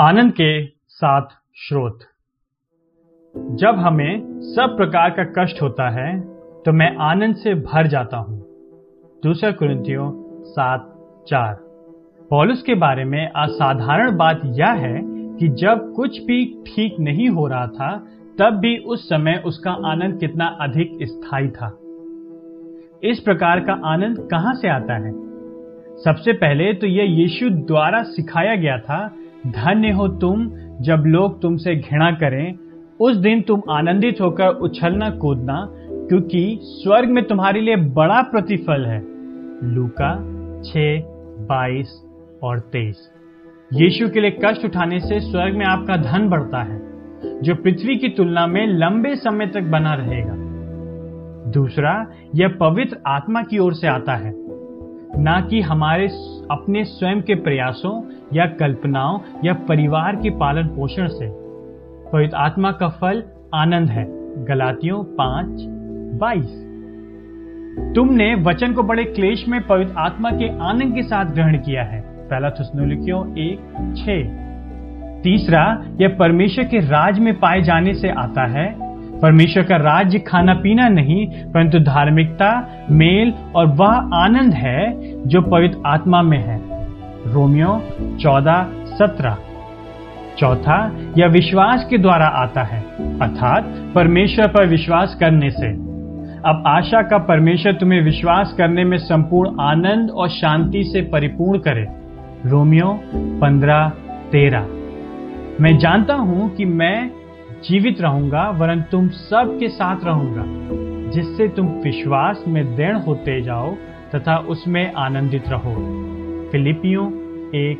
आनंद के साथ स्रोत। जब हमें सब प्रकार का कष्ट होता है तो मैं आनंद से भर जाता हूँ। दूसरा कुरिन्थियों सात चार। पॉलुस के बारे में असाधारण बात यह है कि जब कुछ भी ठीक नहीं हो रहा था, तब भी उस समय उसका आनंद कितना अधिक स्थायी था। इस प्रकार का आनंद कहाँ से आता है? सबसे पहले तो यह यीशु द्वारा सिखाया गया था धन्य हो तुम जब लोग तुमसे घृणा करें। उस दिन तुम आनंदित होकर उछलना कूदना, क्योंकि स्वर्ग में तुम्हारे लिए बड़ा प्रतिफल है। लूका छ, बाईस और तेईस। यीशु के लिए कष्ट उठाने से स्वर्ग में आपका धन बढ़ता है, जो पृथ्वी की तुलना में लंबे समय तक बना रहेगा। दूसरा, यह पवित्र आत्मा की ओर से आता है, ना कि हमारे अपने स्वयं के प्रयासों या कल्पनाओं या परिवार के पालन पोषण से। पवित्र आत्मा का फल आनंद है। गलातियों पाँच, बाईस। तुमने वचन को बड़े क्लेश में पवित्र आत्मा के आनंद के साथ ग्रहण किया है। पहला थुस्नुलिकियों एक छ तीसरा, यह परमेश्वर के राज में पाए जाने से आता है। परमेश्वर का राज्य खाना पीना नहीं, परंतु धार्मिकता, मेल और वह आनंद है जो पवित्र आत्मा में है। रोमियो चौदह, सत्रह। चौथा, यह विश्वास के द्वारा आता है, अर्थात परमेश्वर पर विश्वास करने से। अब आशा का परमेश्वर तुम्हें विश्वास करने में संपूर्ण आनंद और शांति से परिपूर्ण करे। रोमियो पंद्रह, तेरह। मैं जानता हूँ कि मैं जीवित रहूँगा, वरन तुम सब के साथ रहूँगा। जिससे तुम विश्वास में दृढ़ होते जाओ तथा उसमें आनंदित रहो। फिलिपियो एक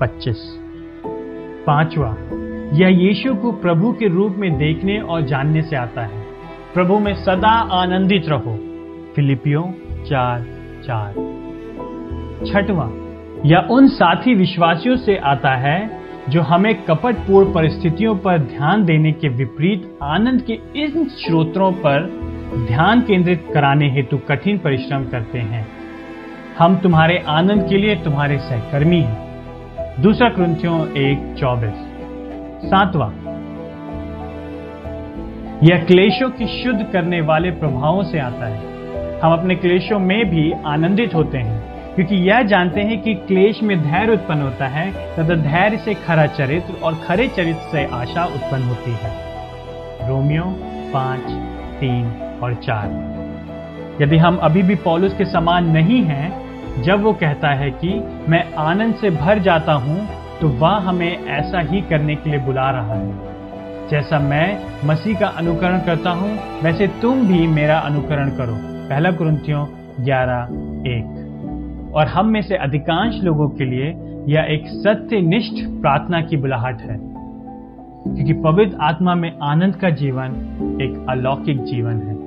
पच्चीस। पांचवा, यह यीशु को प्रभु के रूप में देखने और जानने से आता है। प्रभु में सदा आनंदित रहो। फिलिपियो चार चार। छठवा, यह उन साथी विश्वासियों से आता है जो हमें कपटपूर्ण परिस्थितियों पर ध्यान देने के विपरीत आनंद के इन स्रोतों पर ध्यान केंद्रित कराने हेतु कठिन परिश्रम करते हैं। हम तुम्हारे आनंद के लिए तुम्हारे सहकर्मी हैं। दूसरा क्रंथियों एक चौबीस। सातवां। यह क्लेशों की शुद्ध करने वाले प्रभावों से आता है। हम अपने क्लेशों में भी आनंदित होते हैं। क्योंकि यह जानते हैं कि क्लेश में धैर्य उत्पन्न होता है, तथा धैर्य से खरा चरित्र और खरे चरित्र से आशा उत्पन्न होती है। रोमियो पाँच, तीन और चार। यदि हम अभी भी पॉलुस के समान नहीं हैं, जब वो कहता है कि मैं आनंद से भर जाता हूँ तो वह हमें ऐसा ही करने के लिए बुला रहा है। जैसा मैं मसीह का अनुकरण करता हूँ, वैसे तुम भी मेरा अनुकरण करो। पहला कुरुतियों ग्यारह, एक। और हम में से अधिकांश लोगों के लिए यह एक सत्यनिष्ठ प्रार्थना की बुलाहट है। क्योंकि पवित्र आत्मा में आनंद का जीवन एक अलौकिक जीवन है।